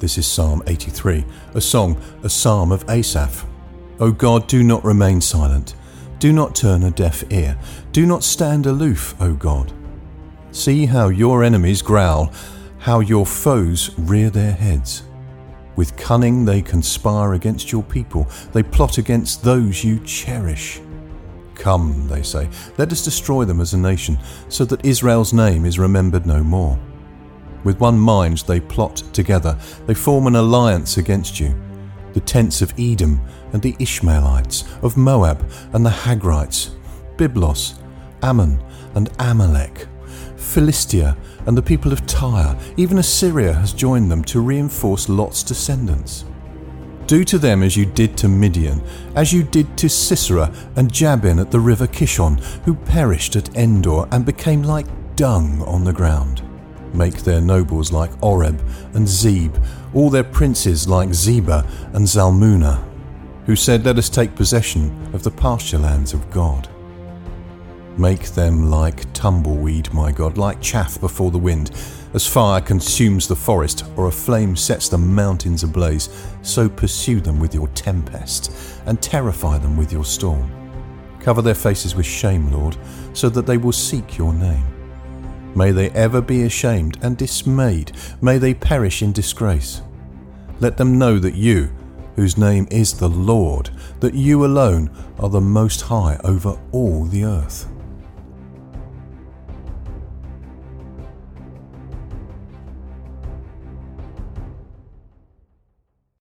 This is Psalm 83, a song, a psalm of Asaph. O God, do not remain silent. Do not turn a deaf ear. Do not stand aloof, O God. See how your enemies growl, how your foes rear their heads. With cunning they conspire against your people, they plot against those you cherish. Come, they say, let us destroy them as a nation, so that Israel's name is remembered no more. With one mind they plot together, they form an alliance against you. The tents of Edom and the Ishmaelites, of Moab and the Hagrites, Byblos, Ammon and Amalek, Philistia and the people of Tyre, even Assyria has joined them to reinforce Lot's descendants. Do to them as you did to Midian, as you did to Sisera and Jabin at the river Kishon, who perished at Endor and became like dung on the ground. Make their nobles like Oreb and Zeb, all their princes like Zebah and Zalmunna, who said, Let us take possession of the pasture lands of God. Make them like tumbleweed, my God, like chaff before the wind. As fire consumes the forest, or a flame sets the mountains ablaze, so pursue them with your tempest, and terrify them with your storm. Cover their faces with shame, Lord, so that they will seek your name. May they ever be ashamed and dismayed. May they perish in disgrace. Let them know that you, whose name is the Lord, that you alone are the Most High over all the earth.